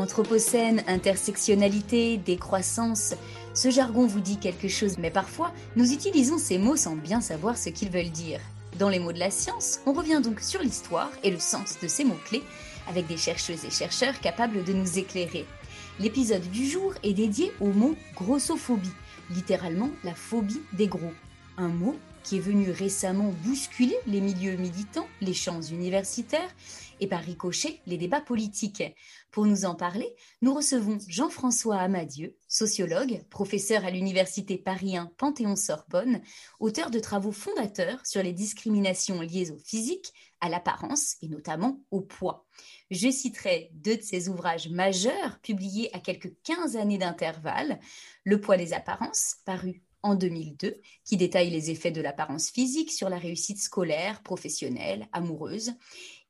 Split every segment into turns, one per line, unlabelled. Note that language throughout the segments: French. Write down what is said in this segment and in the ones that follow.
Anthropocène, intersectionnalité, décroissance, ce jargon vous dit quelque chose, mais parfois nous utilisons ces mots sans bien savoir ce qu'ils veulent dire. Dans les mots de la science, on revient donc sur l'histoire et le sens de ces mots-clés avec des chercheuses et chercheurs capables de nous éclairer. L'épisode du jour est dédié au mot grossophobie, littéralement la phobie des gros. Un mot qui est venu récemment bousculer les milieux militants, les champs universitaires et par ricochet les débats politiques. Pour nous en parler, nous recevons Jean-François Amadieu, sociologue, professeur à l'université Paris 1 Panthéon-Sorbonne, auteur de travaux fondateurs sur les discriminations liées au physique, à l'apparence et notamment au poids. Je citerai deux de ses ouvrages majeurs publiés à quelques 15 années d'intervalle, Le poids des apparences, paru en 2002, qui détaille les effets de l'apparence physique sur la réussite scolaire, professionnelle, amoureuse,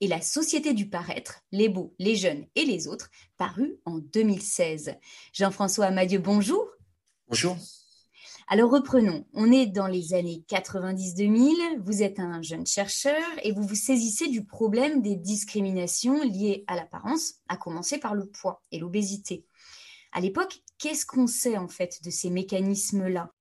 et La Société du paraître, les beaux, les jeunes et les autres, paru en 2016. Jean-François Amadieu, bonjour.
Bonjour.
Alors reprenons, on est dans les années 90-2000, vous êtes un jeune chercheur et vous vous saisissez du problème des discriminations liées à l'apparence, à commencer par le poids et l'obésité. À l'époque, qu'est-ce qu'on sait en fait de ces mécanismes-là?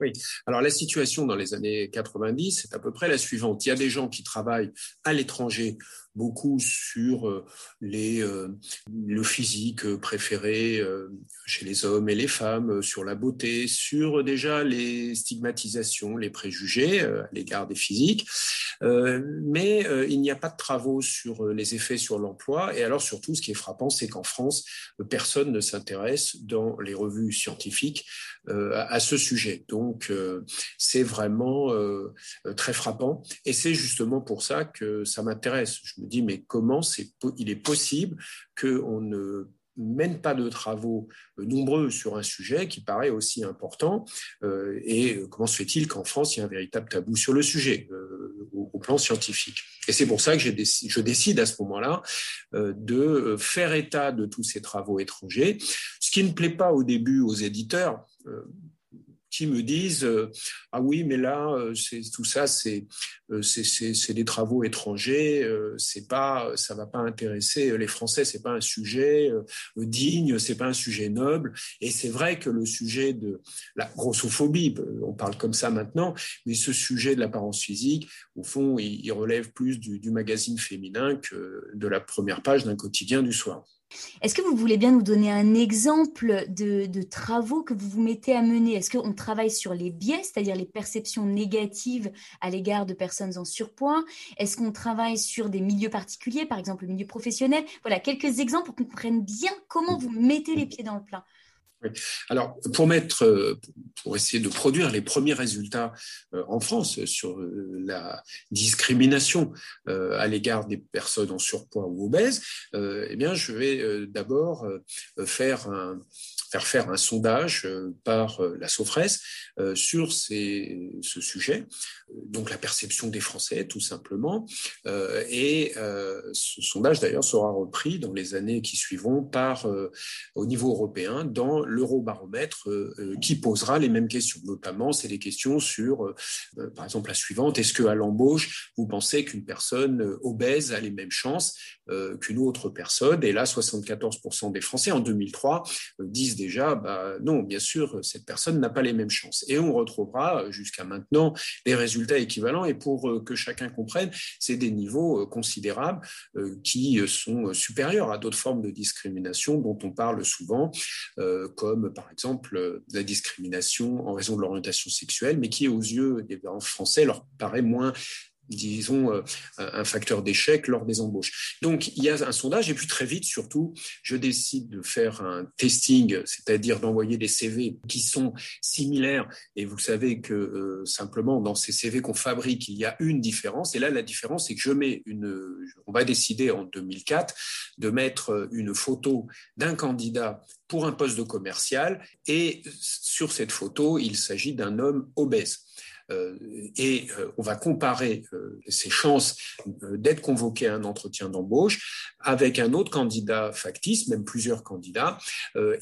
Oui. Alors la situation dans les années 90, c'est à peu près la suivante. Il y a des gens qui travaillent à l'étranger beaucoup sur euh, euh, le physique préféré euh, chez les hommes et les femmes, sur la beauté, sur déjà les stigmatisations, les préjugés à l'égard des physiques. mais il n'y a pas de travaux sur les effets sur l'emploi. Et alors surtout, ce qui est frappant, c'est qu'en France, personne ne s'intéresse dans les revues scientifiques à ce sujet. Donc c'est vraiment très frappant. Et c'est justement pour ça que ça m'intéresse. Me dis, mais comment c'est, il est possible qu'on ne mène pas de travaux euh, nombreux sur un sujet qui paraît aussi important euh, et comment se fait-il qu'en France il y a un véritable tabou sur le sujet euh, au, plan scientifique? Et c'est pour ça que je décide à ce moment-là de faire état de tous ces travaux étrangers. Ce qui ne plaît pas au début aux éditeurs qui me disent euh, ah oui mais là euh, c'est tout ça c'est euh, c'est des travaux étrangers c'est pas ça va pas intéresser les Français c'est pas un sujet digne c'est pas un sujet noble et c'est vrai que le sujet de la grossophobie on parle comme ça maintenant mais ce sujet de l'apparence physique au fond il, relève plus du magazine féminin que de la première page d'un quotidien du soir.
Est-ce que vous voulez bien nous donner un exemple de, travaux que vous vous mettez à mener? Est-ce qu'on travaille sur les biais, c'est-à-dire les perceptions négatives à l'égard de personnes en surpoids? Est-ce qu'on travaille sur des milieux particuliers, par exemple le milieu professionnel? Voilà, quelques exemples pour qu'on comprenne bien comment vous mettez les pieds dans le plat.
Alors, pour mettre, euh, pour essayer de produire les premiers résultats euh, en France sur euh, la discrimination à l'égard des personnes en surpoids ou obèses, eh bien, je vais d'abord faire un, faire faire un sondage par la Sofres sur ces, ce sujet, donc la perception des Français, tout simplement. Et ce sondage, d'ailleurs, sera repris dans les années qui suivront par, au niveau européen, dans l'eurobaromètre euh, euh, qui posera les mêmes questions. Notamment, c'est des questions sur, euh, par exemple, la suivante, est-ce qu'à l'embauche, vous pensez qu'une personne obèse a les mêmes chances qu'une autre personne? Et là, 74% des Français en 2003 disent déjà, bah, non, bien sûr, cette personne n'a pas les mêmes chances. Et on retrouvera jusqu'à maintenant des résultats équivalents. Et pour que chacun comprenne, c'est des niveaux considérables qui sont supérieurs à d'autres formes de discrimination dont on parle souvent, comme par exemple la discrimination en raison de l'orientation sexuelle, mais qui aux yeux des français leur paraît moins disons, euh, un facteur d'échec lors des embauches. Donc, il y a un sondage, et puis très vite, surtout, je décide de faire un testing, c'est-à-dire d'envoyer des CV qui sont similaires, et vous savez que euh, simplement, dans ces CV qu'on fabrique, il y a une différence, et là, la différence, c'est que je mets une... On va décider en 2004 de mettre une photo d'un candidat pour un poste de commercial, et sur cette photo, il s'agit d'un homme obèse. Euh, et euh, on va comparer euh, ses chances d'être convoqué à un entretien d'embauche avec un autre candidat factice, même plusieurs candidats,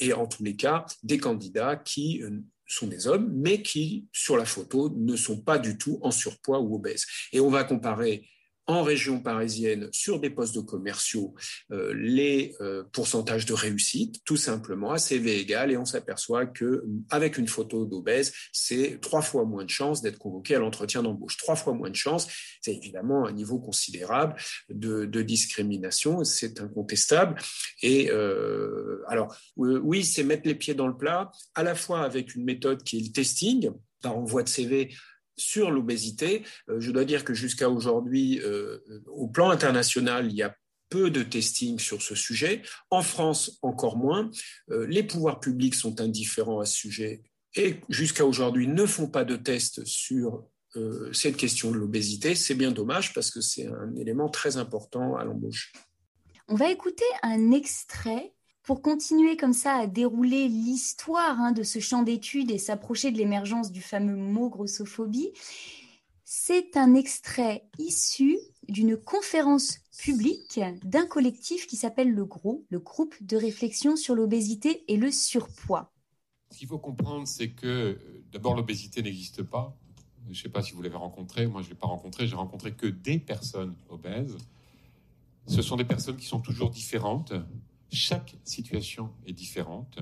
et en tous les cas, des candidats qui sont des hommes, mais qui, sur la photo, ne sont pas du tout en surpoids ou obèses. Et on va comparer en région parisienne sur des postes de commerciaux euh, les euh, pourcentages de réussite, tout simplement à CV égal, et on s'aperçoit que avec une photo d'obèse, c'est trois fois moins de chances d'être convoqué à l'entretien d'embauche. Trois fois moins de chances, c'est évidemment un niveau considérable de, discrimination, c'est incontestable. Et euh, alors, oui, c'est mettre les pieds dans le plat, à la fois avec une méthode qui est le testing par envoi de CV sur l'obésité. Euh, je dois dire que jusqu'à aujourd'hui, euh, au plan international, il y a peu de testing sur ce sujet. En France, encore moins. Euh, les pouvoirs publics sont indifférents à ce sujet et jusqu'à aujourd'hui ne font pas de tests sur cette question de l'obésité. C'est bien dommage parce que c'est un élément très important à l'embauche.
On va écouter un extrait pour continuer comme ça à dérouler l'histoire hein, de ce champ d'études et s'approcher de l'émergence du fameux mot grossophobie, c'est un extrait issu d'une conférence publique d'un collectif qui s'appelle le GROS, le groupe de réflexion sur l'obésité et le surpoids.
Ce qu'il faut comprendre, c'est que euh, d'abord l'obésité n'existe pas. Je ne sais pas si vous l'avez rencontré, moi je ne l'ai pas rencontré, j'ai rencontré que des personnes obèses. Ce sont des personnes qui sont toujours différentes, chaque situation est différente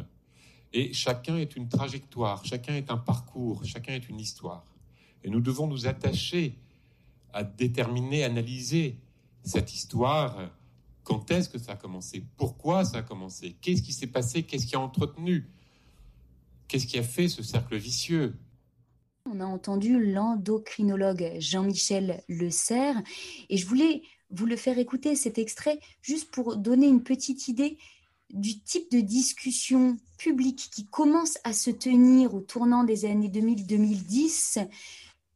et chacun est une trajectoire, chacun est un parcours, chacun est une histoire. Et nous devons nous attacher à déterminer, analyser cette histoire. Quand est-ce que ça a commencé? Pourquoi ça a commencé? Qu'est-ce qui s'est passé? Qu'est-ce qui a entretenu? Qu'est-ce qui a fait ce cercle vicieux?
On a entendu l'endocrinologue Jean-Michel Le Serre et je voulais vous le faire écouter cet extrait juste pour donner une petite idée du type de discussion publique qui commence à se tenir au tournant des années 2000-2010.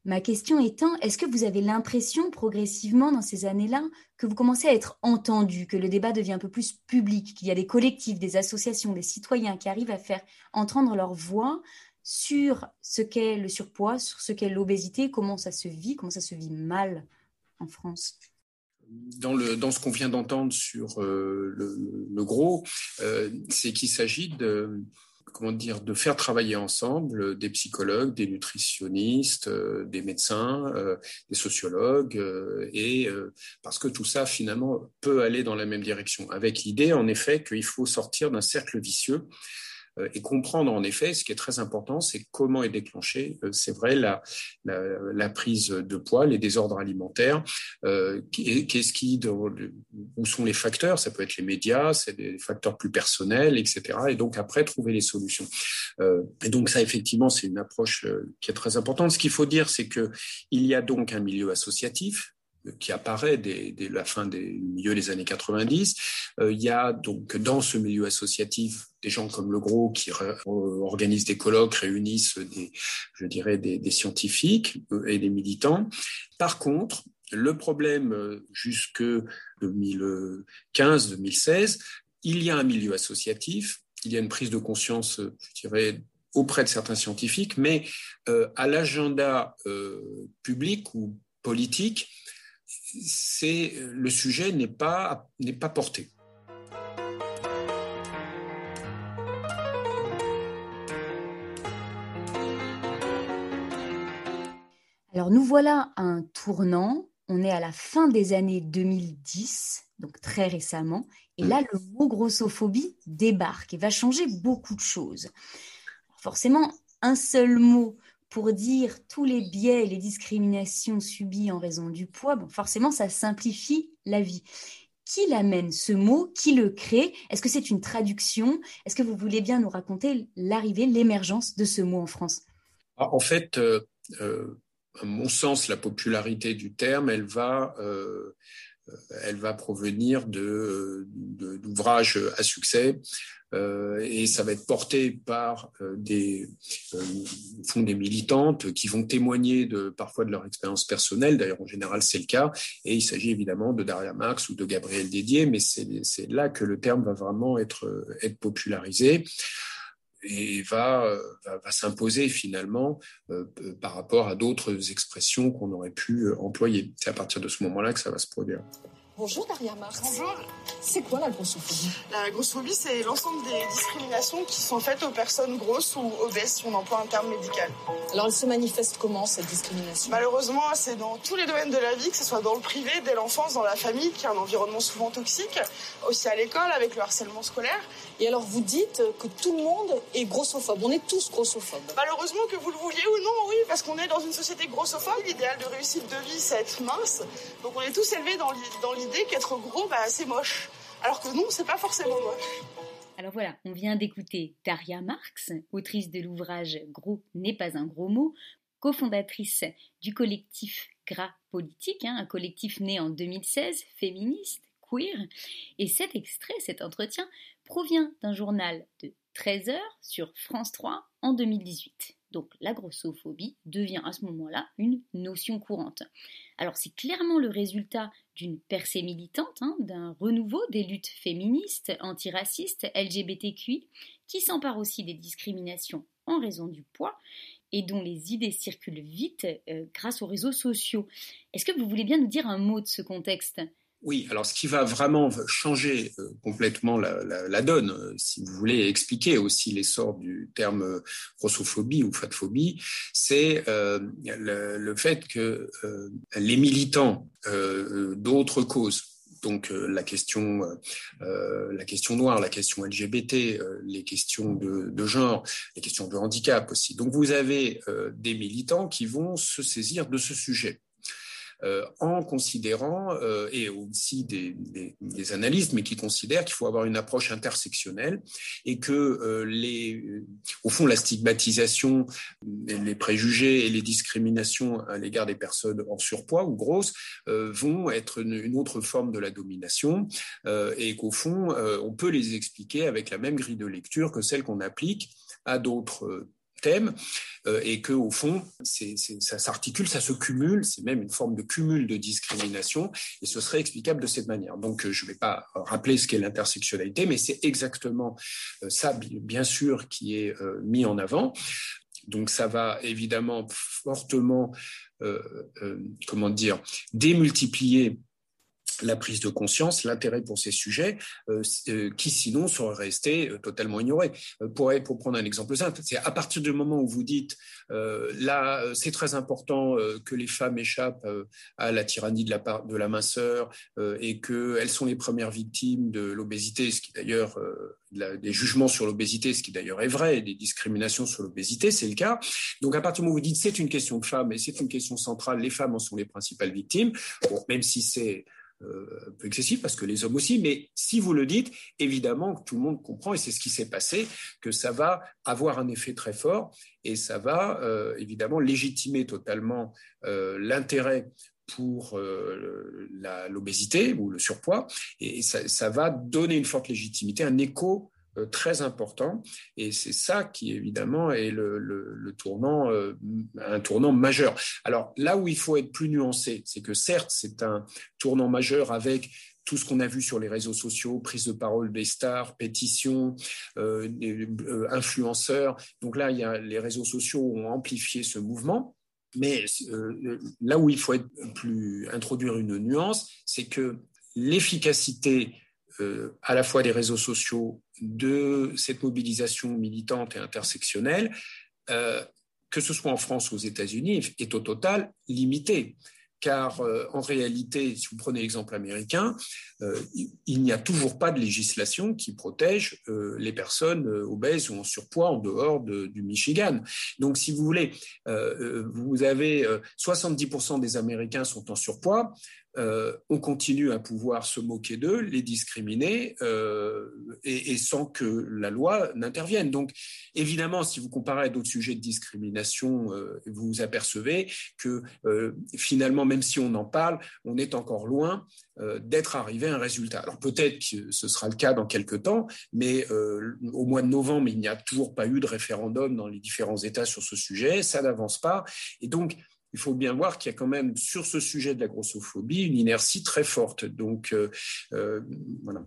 Ma question étant, est-ce que vous avez l'impression progressivement dans ces années-là que vous commencez à être entendu, que le débat devient un peu plus public, qu'il y a des collectifs, des associations, des citoyens qui arrivent à faire entendre leur voix sur ce qu'est le surpoids, sur ce qu'est l'obésité, comment ça se vit, comment ça se vit mal en France?
Dans, le, dans ce qu'on vient d'entendre sur euh, le, gros, euh, c'est qu'il s'agit de, comment dire, de faire travailler ensemble des psychologues, des nutritionnistes, euh, des médecins, des sociologues, et parce que tout ça finalement peut aller dans la même direction, avec l'idée en effet qu'il faut sortir d'un cercle vicieux et comprendre en effet ce qui est très important, c'est comment est déclenché, euh, c'est vrai, la, la, la, prise de poids, les désordres alimentaires, euh, qu'est-ce qui, où sont les facteurs, ça peut être les médias, c'est des facteurs plus personnels, etc. Et donc après, trouver les solutions. et donc ça, effectivement, c'est une approche qui est très importante. Ce qu'il faut dire, c'est que il y a donc un milieu associatif qui apparaît dès, la fin des milieux des années 90. Euh, il y a donc dans ce milieu associatif des gens comme le Gros qui organisent des colloques, réunissent des, je dirais, des, scientifiques euh, et des militants. Par contre, le problème euh, jusque 2015-2016, il y a un milieu associatif, il y a une prise de conscience, je dirais, auprès de certains scientifiques, mais à l'agenda public ou politique, c'est le sujet n'est pas, n'est pas porté.
Alors nous voilà à un tournant. On est à la fin des années 2010, donc très récemment. Et là, le mot grossophobie débarque et va changer beaucoup de choses. Forcément, un seul mot pour dire tous les biais et les discriminations subies en raison du poids, bon, forcément, ça simplifie la vie. Qui l'amène ce mot? Qui le crée? Est-ce que c'est une traduction? Est-ce que vous voulez bien nous raconter l'arrivée, l'émergence de ce mot en France?
Ah, En fait, euh, euh, à mon sens, la popularité du terme, elle va, euh, elle va provenir de, d'ouvrages à succès euh, et ça va être porté par euh, des, euh, font des militantes qui vont témoigner de, parfois de leur expérience personnelle. D'ailleurs, en général, c'est le cas. Et il s'agit évidemment de Daria Marx ou de Gabriel Dédier, mais c'est là que le terme va vraiment être, être popularisé et va, va, s'imposer finalement par rapport à d'autres expressions qu'on aurait pu employer. C'est à partir de ce moment-là que ça va se produire.
Bonjour Daria Marx.
Bonjour.
C'est quoi la grossophobie
La grossophobie, c'est l'ensemble des discriminations qui sont faites aux personnes grosses ou obèses, si on emploie un terme médical.
Alors elle se manifeste comment cette discrimination?
Malheureusement, c'est dans tous les domaines de la vie, que ce soit dans le privé, dès l'enfance, dans la famille, qui est un environnement souvent toxique, aussi à l'école avec le harcèlement scolaire.
Et alors vous dites que tout le monde est grossophobe, on est tous grossophobes.
Malheureusement, que vous le vouliez ou non, oui, parce qu'on est dans une société grossophobe. L'idéal de réussite de vie, c'est être mince. Donc on est tous élevés dans l'idée qu'être gros, bah, c'est moche. Alors que non, c'est pas forcément moche.
Alors voilà, on vient d'écouter Daria Marx, autrice de l'ouvrage Gros n'est pas un gros mot, cofondatrice du collectif Gras Politique, hein, un collectif né en 2016, féministe, queer. Et cet extrait, cet entretien, provient d'un journal de 13 heures sur France 3 en 2018. Donc la grossophobie devient à ce moment-là une notion courante. Alors c'est clairement le résultat d'une percée militante, hein, d'un renouveau des luttes féministes, antiracistes, LGBTQI, qui s'emparent aussi des discriminations en raison du poids et dont les idées circulent vite euh, grâce aux réseaux sociaux. Est-ce que vous voulez bien nous dire un mot de ce contexte?
Oui, alors ce qui va vraiment changer euh, complètement la, donne, euh, si vous voulez expliquer aussi l'essor du terme grossophobie ou fatphobie, c'est le, fait que les militants d'autres causes, donc la question, la question noire, la question LGBT, les questions de, genre, les questions de handicap aussi. Donc vous avez des militants qui vont se saisir de ce sujet. Euh, en considérant, euh, et aussi des, analystes, mais qui considèrent qu'il faut avoir une approche intersectionnelle et que euh, les, au fond, la stigmatisation, les préjugés et les discriminations à l'égard des personnes en surpoids ou grosses vont être une, autre forme de la domination et qu'au fond, on peut les expliquer avec la même grille de lecture que celle qu'on applique à d'autres euh, et que au fond, ça s'articule, ça se cumule, c'est même une forme de cumul de discrimination, et ce serait explicable de cette manière. Donc, euh, je ne vais pas rappeler ce qu'est l'intersectionnalité, mais c'est exactement euh, ça, bien sûr, qui est mis en avant. Donc ça va évidemment fortement, comment dire, démultiplier la prise de conscience, l'intérêt pour ces sujets, euh, euh, qui sinon seraient restés euh, totalement ignorés. Pour, pour, prendre un exemple simple, c'est à partir du moment où vous dites là, c'est très important que les femmes échappent à la tyrannie de la, de la minceur et qu'elles sont les premières victimes de l'obésité, ce qui d'ailleurs des jugements sur l'obésité, ce qui d'ailleurs est vrai, des discriminations sur l'obésité, c'est le cas. Donc à partir du moment où vous dites c'est une question de femmes et c'est une question centrale, les femmes en sont les principales victimes, bon, même si c'est euh, un peu excessif parce que les hommes aussi, mais si vous le dites, évidemment tout le monde comprend, et c'est ce qui s'est passé, que ça va avoir un effet très fort et ça va euh, évidemment légitimer totalement euh, l'intérêt pour l'obésité ou le surpoids, et ça, va donner une forte légitimité, un écho très important. Et c'est ça qui, évidemment, est le, tournant, euh, un tournant majeur. Alors là où il faut être plus nuancé, c'est que certes, c'est un tournant majeur avec tout ce qu'on a vu sur les réseaux sociaux, prise de parole des stars, pétitions, euh, influenceurs. Donc là, il y a, les réseaux sociaux ont amplifié ce mouvement. Mais là où il faut être plus introduire une nuance, c'est que l'efficacité euh, à la fois des réseaux sociaux, de cette mobilisation militante et intersectionnelle, euh, que ce soit en France ou aux États-Unis, est au total limitée car euh, en réalité, si vous prenez l'exemple américain, il n'y a toujours pas de législation qui protège les personnes obèses ou en surpoids en dehors du Michigan. Donc, si vous voulez, vous avez 70% des Américains sont en surpoids. On continue à pouvoir se moquer d'eux, les discriminer, et, et, sans que la loi n'intervienne. Donc, évidemment, si vous comparez à d'autres sujets de discrimination, vous vous apercevez que finalement, même si on en parle, on est encore loin euh, d'être arrivé à un résultat. Alors peut-être que ce sera le cas dans quelques temps, mais euh, au mois de novembre, il n'y a toujours pas eu de référendum dans les différents États sur ce sujet, ça n'avance pas. Et donc, il faut bien voir qu'il y a quand même sur ce sujet de la grossophobie une inertie très forte. Donc, euh, voilà.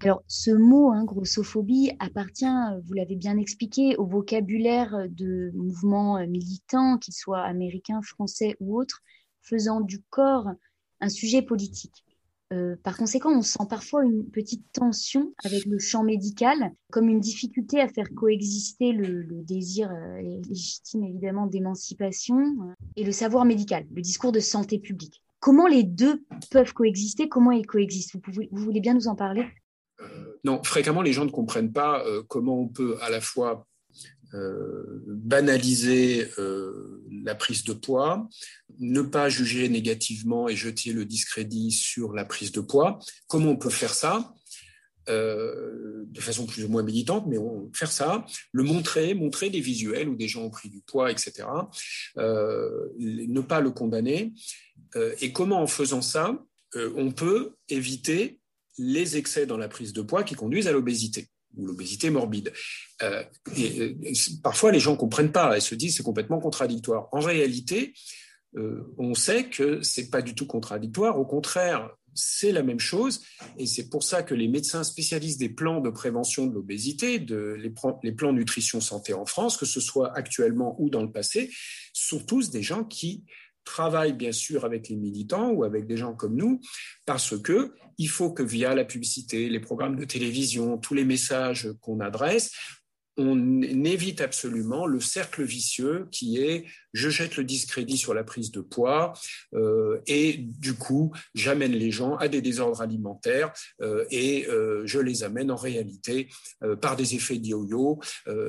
Alors, ce mot, hein, grossophobie, appartient, vous l'avez bien expliqué, au vocabulaire de mouvements militants, qu'ils soient américains, français ou autres, faisant du corps un sujet politique. Euh, par conséquent, on sent parfois une petite tension avec le champ médical, comme une difficulté à faire coexister le, désir euh, légitime évidemment d'émancipation euh, et le savoir médical, le discours de santé publique. Comment les deux peuvent coexister? Comment ils coexistent? Vous, voulez bien nous en parler?
Non, fréquemment les gens ne comprennent pas comment on peut à la fois banaliser euh, la prise de poids, ne pas juger négativement et jeter le discrédit sur la prise de poids. Comment on peut faire ça? Euh, de façon plus ou moins militante, mais on faire ça, le montrer, montrer des visuels où des gens ont pris du poids, etc. ne pas le condamner. et comment en faisant ça, on peut éviter les excès dans la prise de poids qui conduisent à l'obésité ou l'obésité morbide. Euh, et, parfois, les gens ne comprennent pas et se disent c'est complètement contradictoire. En réalité, euh, on sait que c'est pas du tout contradictoire. Au contraire, c'est la même chose. Et c'est pour ça que les médecins spécialistes des plans de prévention de l'obésité, de, les, les, plans nutrition santé en France, que ce soit actuellement ou dans le passé, sont tous des gens qui travaille bien sûr avec les militants ou avec des gens comme nous, parce que il faut que via la publicité, les programmes de télévision, tous les messages qu'on adresse, on évite absolument le cercle vicieux qui est je jette le discrédit sur la prise de poids euh, et du coup j'amène les gens à des désordres alimentaires euh, et euh, je les amène en réalité par des effets de yo-yo,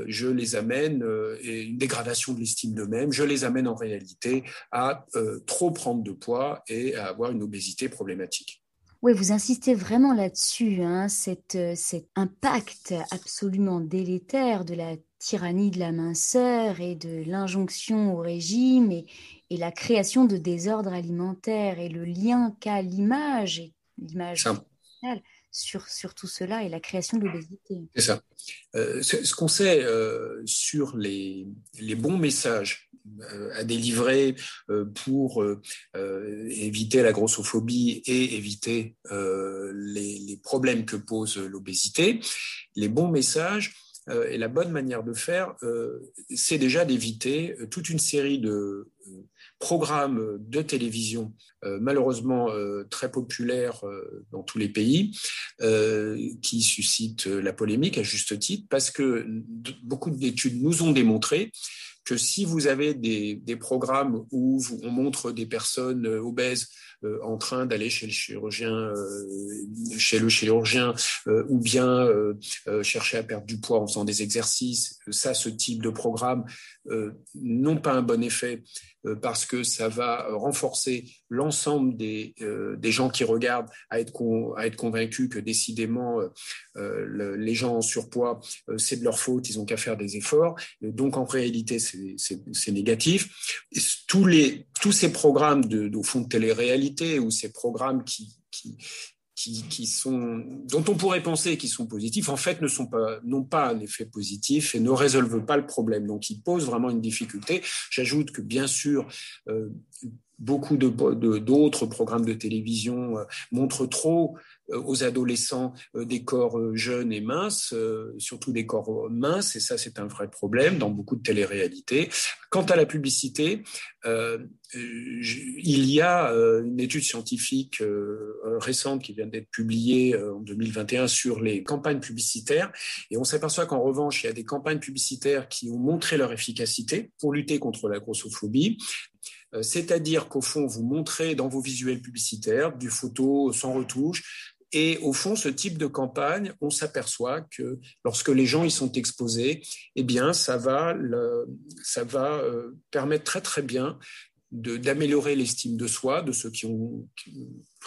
je les amène et une dégradation de l'estime d'eux-mêmes, je les amène en réalité à trop prendre de poids et à avoir une obésité problématique.
Oui, vous insistez vraiment là-dessus, hein, euh, cet impact absolument délétère de la tyrannie de la minceur et de l'injonction au régime et, la création de désordres alimentaires et le lien qu'a l'image et l'image sur, sur tout cela et la création de l'obésité.
C'est ça. Euh, ce, qu'on sait euh, sur les, les bons messages à délivrer euh, pour euh, euh, éviter la grossophobie et éviter les, problèmes que pose l'obésité. Les bons messages et la bonne manière de faire, c'est déjà d'éviter toute une série de programmes de télévision malheureusement très populaires dans tous les pays, qui suscitent la polémique à juste titre, parce que beaucoup d'études nous ont démontré que si vous avez des, programmes où on montre des personnes euh, obèses euh, en train d'aller chez le chirurgien, euh, chez le chirurgien, ou bien chercher à perdre du poids en faisant des exercices, ça, ce type de programme n'ont pas un bon effet parce que ça va renforcer l'ensemble des, des gens qui regardent à être, à être convaincus que décidément les gens en surpoids, c'est de leur faute, ils ont qu'à faire des efforts. Donc en réalité, c'est négatif. tous, les, tous ces programmes de, de, fond de télé-réalité ou ces programmes qui, qui, qui, sont, dont on pourrait penser qu'ils sont positifs, en fait, ne pas, n'ont pas un effet positif et ne résolvent pas le problème. Donc, ils posent vraiment une difficulté. J'ajoute que, bien sûr, euh, beaucoup d'autres programmes de télévision euh, montrent trop euh, aux adolescents euh, des corps jeunes et minces, surtout des corps minces, et ça c'est un vrai problème dans beaucoup de télé-réalités. Quant à la publicité, il y a une étude scientifique récente qui vient d'être publiée en 2021 sur les campagnes publicitaires, et on s'aperçoit qu'en revanche, il y a des campagnes publicitaires qui ont montré leur efficacité pour lutter contre la grossophobie, c'est-à-dire qu'au fond, vous montrez dans vos visuels publicitaires du photo sans retouche, et au fond, ce type de campagne, on s'aperçoit que lorsque les gens y sont exposés, eh bien, ça va, ça va euh, permettre très très bien d'améliorer l'estime de soi de ceux qui ont,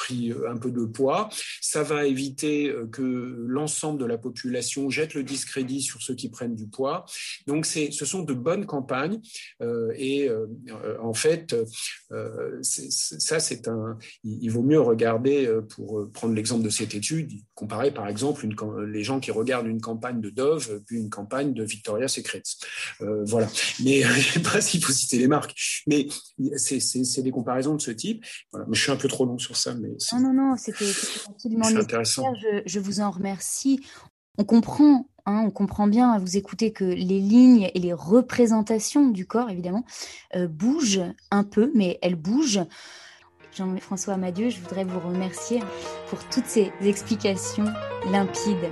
pris euh, un peu de poids. Ça va éviter euh, que l'ensemble de la population jette le discrédit sur ceux qui prennent du poids. Donc, ce sont de bonnes campagnes. Euh, et en fait, ça, c'est un. Il, vaut mieux regarder, pour prendre l'exemple de cette étude, comparer par exemple les gens qui regardent une campagne de Dove puis une campagne de Victoria's Secret. voilà. Mais je ne sais pas s'il faut citer les marques. Mais c'est des comparaisons de ce type. Voilà. Mais je suis un peu trop long sur ça. Mais
non, non, non, c'était. Je, je, vous en remercie. On comprend, hein, on comprend bien à vous écouter que les lignes et les représentations du corps, évidemment, euh, bougent un peu, mais elles bougent. Jean-François Amadieu, je voudrais vous remercier pour toutes ces explications limpides.